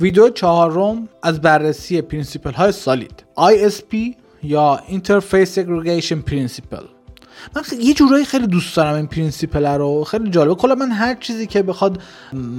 ویدیو چهارم از بررسی principle های SOLID. ISP یا Interface Segregation Principle. من یه جورایی خیلی دوست دارم این principle رو. خیلی جالبه. کلا من هر چیزی که بخواد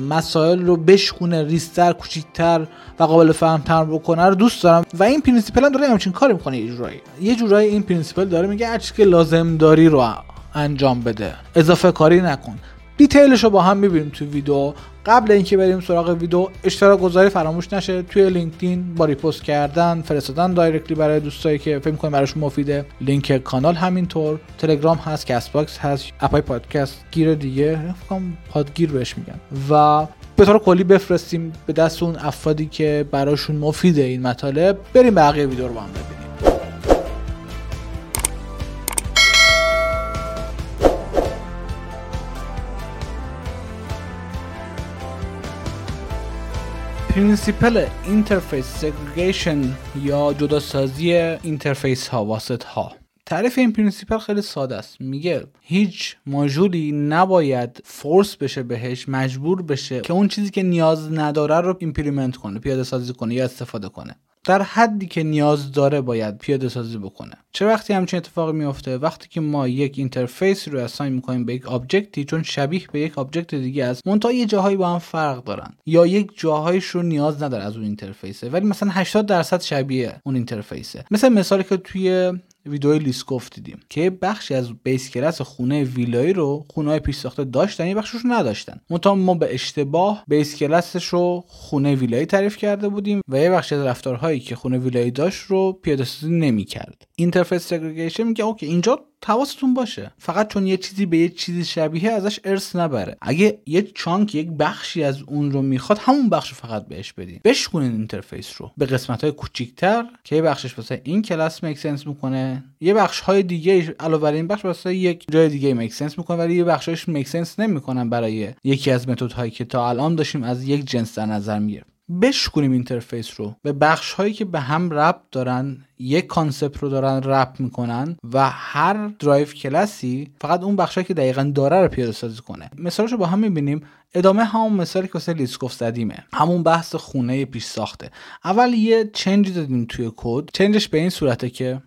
مسائل رو بشکونه ریزتر کوچیکتر و قابل فهمتر بکنه رو دوست دارم. و این principle هم داره همچین کاری می‌کنه یه جورایی. یه جورایی این principle داره میگه هر که لازم داری رو انجام بده. اضافه کاری نکن. detail ش رو با هم می‌بینیم تو ویدیو. قبل اینکه بریم سراغ ویدیو اشتراک گذاری فراموش نشه. توی لینکدین با repost کردن فرستادن directly برای دوستایی که فکر کنیم براشون مفیده. لینک کانال همینطور. تلگرام هست Castbox هست app ای پادکست گیر دیگه. فکر پادگیر بهش میگن. و به طور کلی بفرستیم به دست اون افرادی که براشون مفیده این مطالب. بریم بقیه ویدیو رو با هم ببینیم. principle interface segregation یا جداسازی interface ها واسط ها تعریف این principle خیلی ساده است. میگه هیچ ماژولی نباید force بشه بهش مجبور بشه که اون چیزی که نیاز نداره رو implement کنه پیاده سازی کنه یا استفاده کنه. در حدی که نیاز داره باید پیاده سازی بکنه. چه وقتی همچین اتفاقی میفته وقتی که ما یک interface رو assign می‌کنیم به یک object ی چون شبیه به یک object دیگه است منتها یه جاهایی با هم فرق دارن. یا یک جاهایش رو نیاز نداره از اون interface ه ولی مثلا 80 درصد شبیه اون interface ه مثل مثالی که توی ویدیوی Liskov دیدیم که بخشی از base class خونه ویلایی رو خونه پیش ساخته داشتن یه بخشش رو نداشتن. منتها ما به اشتباه base class ش رو خونه ویلایی تعریف کرده بودیم و یه بخشی از رفتارهایی که خونه ویلایی داشت رو پیاده سازی نمی‌کرد. interface segregation میگه okay اینجا حواستون باشه. فقط چون یه چیزی به یه چیزی شبیه ازش ارث نبره. اگه یه chunk یک بخشی از اون رو می‌خواد همون بخش فقط بهش بدین. بشکنین interface رو. به قسمت های کوچیکتر که یه بخشش واسه این کلاس make sense می‌کنه. یه بخش های دیگه علاوه بر این بخش واسه یک جای دیگه make sense می‌کنه ولی یه بخشش make sense نمی‌کنن برای یکی از متد هایی که تا الان داشتیم از یک جنس در نظر می‌گیریم. بشکنیم interface رو. به بخش هایی که به هم ربط دارن یک concept رو دارن wrap می‌کنن و هر derived class ی فقط اون بخشی که دقیقا داره رو پیاده سازی کنه. مثالش رو با هم می‌بینیم. ادامه همون مثالی که واسه Liskov زدیمه. همون بحث خونه پیش ساخته. اول یه change دادیم توی کد. change ش به این صورته که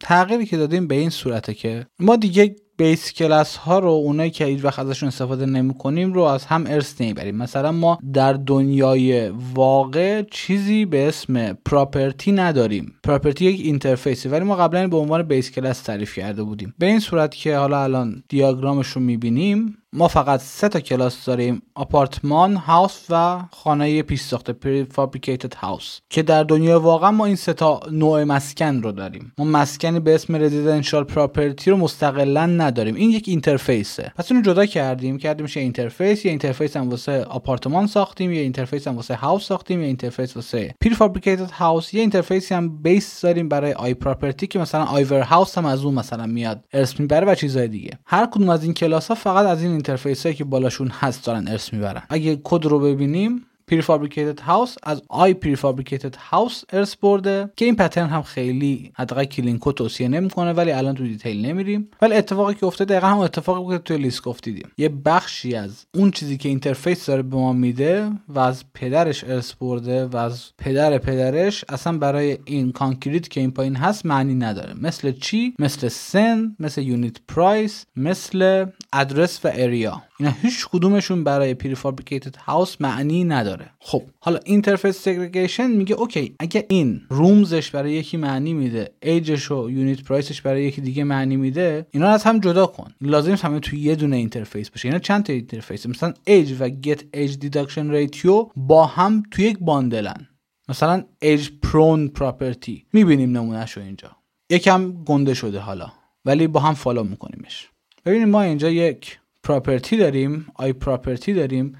تغییری که دادیم به این صورته که ما دیگه base class ها رو اونایی که هیچ وقت ازشون استفاده نمی کنیم رو از هم ارث نمی‌بریم مثلا ما در دنیای واقع چیزی به اسم property نداریم. property یک interface ه ولی ما قبلا به عنوان base class تعریف کرده بودیم. به این صورت که حالا الان دیاگرامش رو می‌بینیم ما فقط سه تا کلاس داریم آپارتمان house و خانه پیش ساخته prefabricated house که در دنیای واقعا ما این سه تا نوع مسکن رو داریم. ما مسکنی به اسم residential property رو مستقلا نداریم. این یک interface ه پس اون جدا کردیم کردیم یه interface یه interface هم واسه آپارتمان ساختیم یه interface هم واسه house ساختیم یه interface واسه prefabricated house یه interface ی هم base داریم برای IProperty که مثلا IHouse هم از اون مثلا میاد ارث می‌بره و چیزهای دیگه. هر کدوم از این کلاس ها فقط از این interface هایی که بالاشون هست دارن ارث می‌برن. اگه کد رو ببینیم prefabricated house از I prefabricated house ارث برده که این pattern هم خیلی حداقل clean code توصیه نمی‌کنه ولی الان تو detail نمیریم. ولی اتفاقی که افتاده دقیقا هم اتفاقی بود که توی Liskov دیدیم یه بخشی از اون چیزی که interface داره به ما میده و از پدرش ارث برده و از پدر پدرش اصلا برای این concrete که این پایین هست معنی نداره. مثل چی؟ مثل سن مثل unit price مثل آدرس و area اینا هیچ کدومشون برای prefabricated house معنی نداره. خب. حالا interface segregation میگه okay اگه این rooms ش برای یکی معنی میده age ش و unit price ش برای یکی دیگه معنی میده اینا از هم جدا کن. لازم نیست همه توی یه دونه interface باشه. اینا چند تا interface مثلا age و get age deduction ratio با هم توی یک bundle ن. مثلا age prone property. می‌بینیم نمونهشو اینجا. یکم گنده شده حالا ولی با هم follow میکنیمش. ببینیم ما اینجا یک property داریم I property داریم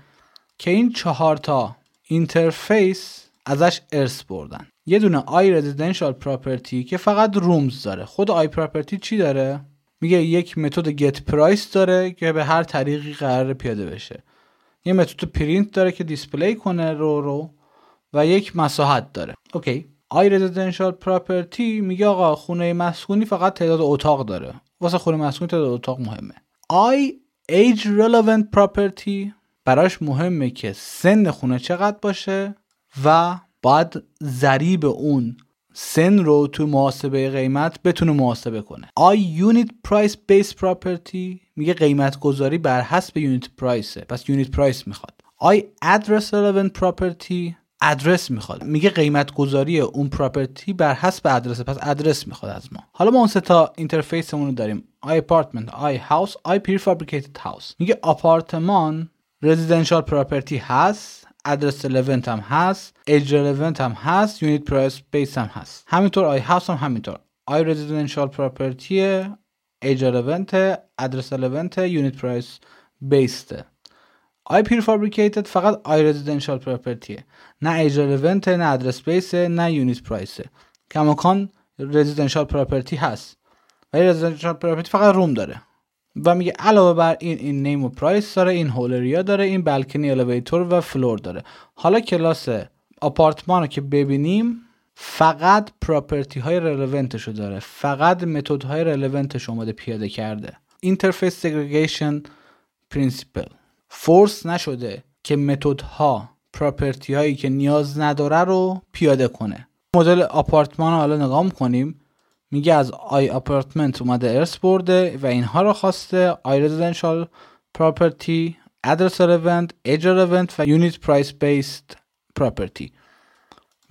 که این چهار تا interface ازش ارث بردن. یه دونه I residential property که فقط rooms داره. خود I property چی داره؟ میگه یک متد get price داره که به هر طریقی قرار پیاده بشه. یه متد پرینت داره که display کنه رو رو و یک مساحت داره. okay I residential property میگه آقا خونه مسکونی فقط تعداد اتاق داره. واسه خونه مسکونی تعداد اتاق مهمه. I age relevant property براش مهمه که سن خونه چقدر باشه و باید ضریب اون سن رو تو محاسبه قیمت بتونه محاسبه کنه. I unit price based property میگه قیمت گذاری بر حسب unit price ه. پس unit price می‌خواد. I address relevant property آدرس می‌خواد. میگه قیمت گذاری اون property بر حسب آدرس پس آدرس می‌خواد از ما. حالا ما اون سه تا interface مون رو داریم. I apartment I house I prefabricated house میگه آپارتمان residential property هست address relevant هم هست age relevant هم هست unit price based هم هست. همینطور I house هم همینطور. I residential property age relevant address relevant unit price based ه I prefabricated فقط I residential property ه. نه age relevant نه address based نه unit price ه کماکان residential property هست. ولی residential property فقط room داره. و میگه علاوه بر این این name و price داره این whole area داره این balcony elevator و floor داره. حالا کلاس آپارتمان رو که ببینیم فقط property های relevant شو داره. فقط متد های relevant ش اومده پیاده کرده. interface segregation principle force نشده که متد ها property هایی که نیاز نداره رو پیاده کنه. مدل آپارتمان رو حالا نگاه می‌کنیم. میگه از I apartment اومده ارث برده و اینها رو خواسته. I residential property address relevant age relevant و unit price based property.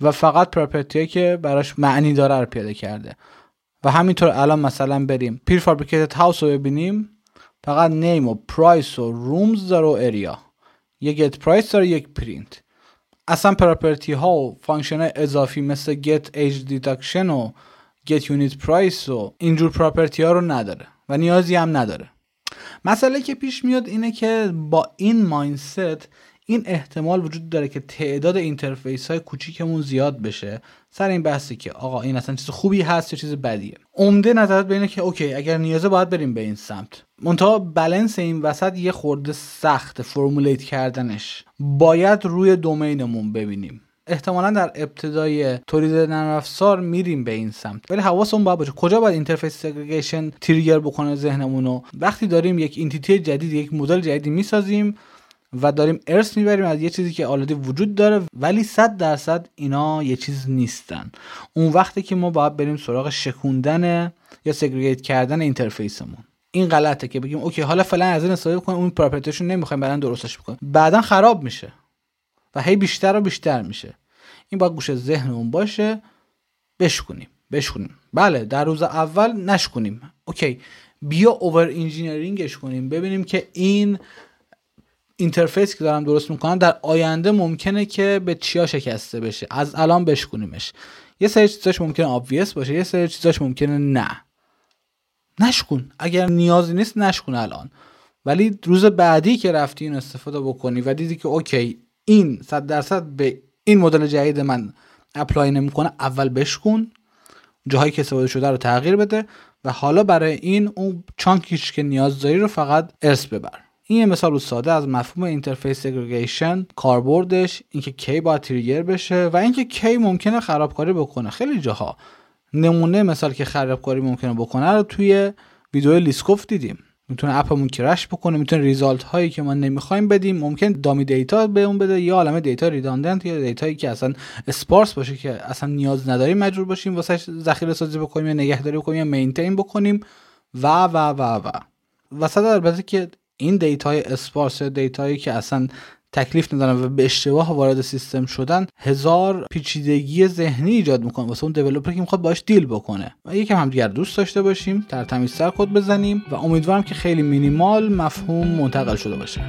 و فقط property که براش معنی داره رو پیاده کرده. و همینطور الان مثلا بریم prefabricated house رو ببینیم. فقط name و price و rooms داره و area یک get price داره یک پرینت اصلا property ها و function اضافی مثل get age deduction و get unit price و اینجور property ها رو نداره و نیازی هم نداره. مسئله که پیش میاد اینه که با این mindset این احتمال وجود داره که تعداد interface های کوچیکمون زیاد بشه. سر این بحثی که آقا این اصلا چیز خوبی هست یا چیز بدیه؟ عمده نظرات اینه که okay اگر نیازه باید بریم به این سمت. منتها بلنس این وسط یه خورده سخت formulate کردنش. باید روی domain مون ببینیم. احتمالا در ابتدای تولید نرم افزار میریم به این سمت. ولی حواسمون باید باشه. کجا باید interface segregation trigger بکنه ذهنمونو وقتی داریم یک entity جدید یک مدل جدیدی می‌سازیم و داریم ارث می‌بریم از یه چیزی که already وجود داره ولی صد درصد اینا یه چیز نیستن. اون وقتی که ما باید بریم سراغ شکوندن یا segregate کردن interface مون این غلطه که بگیم okay حالا فعلا از این استفاده کنیم اون property شو نمی‌خوایم بعدا درستش بکنیم. بعدا خراب میشه و هی بیشتر و بیشتر میشه. این باید گوشه ذهنمون باشه. بشکنیم بشکنیم بله در روز اول نشکنیم okay بیا over engineering ش کنیم. ببینیم که این interface که دارم درست می‌کنم در آینده ممکنه که به چیا شکسته بشه. از الان بشکنیمش یه سری چیزاش ممکنه obvious باشه یه سری چیزاش ممکنه نه. نشکن. اگر نیازی نیست نشکن الان. ولی روز بعدی که رفتی این استفاده بکنی و دیدی که okay این صد درصد به این مدل جدید من apply نمی‌کنه اول بشکن جاهایی که استفاده شده رو تغییر بده و حالا برای این اون chunk یش که نیاز داری رو فقط ارث ببر. این یه مثال ساده از مفهوم interface segregation کاربردش اینکه کی باید trigger بشه و اینکه کی ممکنه خرابکاری بکنه. خیلی جاها نمونه مثال که خرابکاری ممکنه بکنه رو توی ویدیو لیسکوف دیدیم. می‌تونه app مون crash بکنه می‌تونه result هایی که ما نمی‌خوایم بدیم ممکن dummy data به اون بده یا عالمه data redundant یا data یی که اصلا sparse باشه که اصلا نیاز نداریم مجبور باشیم واسه ذخیره سازی بکنیم یا نگهداری بکنیم یا maintain بکنیم. و و و و. وسط البته که این data ی sparse یا data یی که اصلا تکلیف ندارن و به اشتباه وارد سیستم شدن هزار پیچیدگی ذهنی ایجاد می‌کنه. واسه اون developer که می‌خواد باش deal بکنه. و یکم همدیگر دوست داشته باشیم در تمیزتر کد بزنیم و امیدوارم که خیلی مینیمال مفهوم منتقل شده باشه.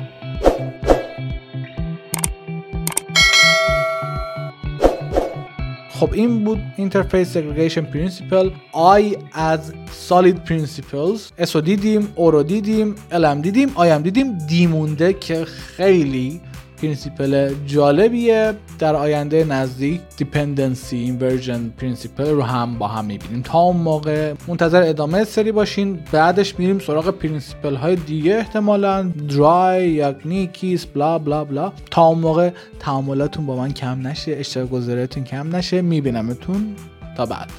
خب این بود Interface Segregation Principle I از Solid Principles. S رو دیدیم O رو دیدیم L هم دیدیم I هم دیدیم. D مونده که خیلی principle جالبیه. در آینده نزدیک Dependency Inversion Principle رو هم با هم می‌بینیم. تا اون موقع منتظر ادامه سری باشین. بعدش میریم سراغ principle های دیگه احتمالا. DRY یا KISS بلا بلا بلا تا اون موقع تعاملاتون با من کم نشه اشتراک گذاریتون کم نشه. میبینمتون. تا بعد.